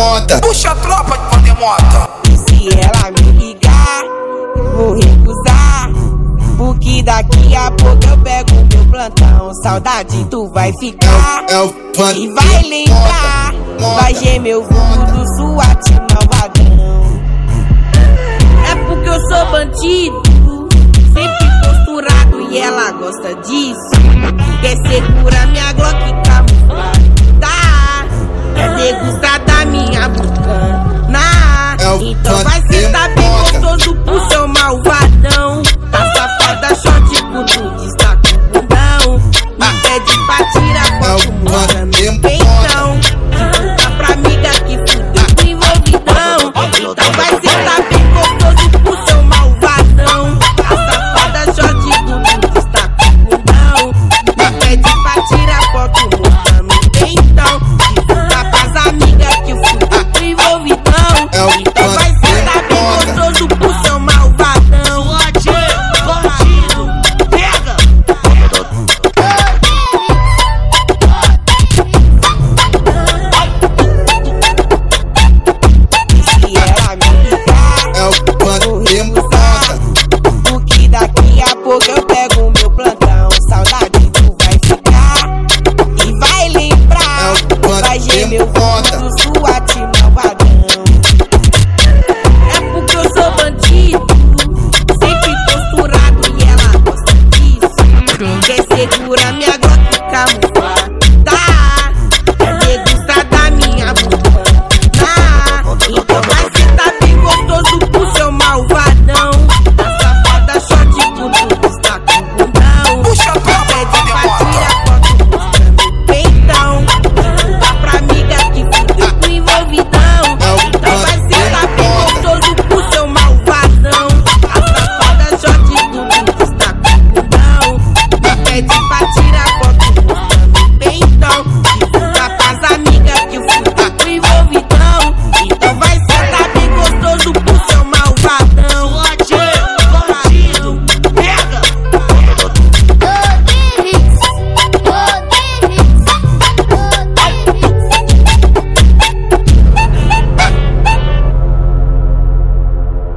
monta. Puxa a tropa de pandemota. Se ela me ligar, vou recusar. Porque daqui a pouco eu pego meu plantão. Saudade tu vai ficar. É o E vai lembrar. Vai gemer o fundo do SWAT malvadão. É porque eu sou bandido. Sempre posturado e ela gosta disso. Quer segurar minha daqui a pouco eu pego meu plantão. Saudade tu vai ficar. E vai lembrar. Vai gemer o do